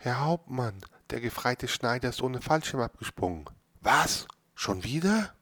Herr Hauptmann, der gefreite Schneider ist ohne Fallschirm abgesprungen. Was? Schon wieder?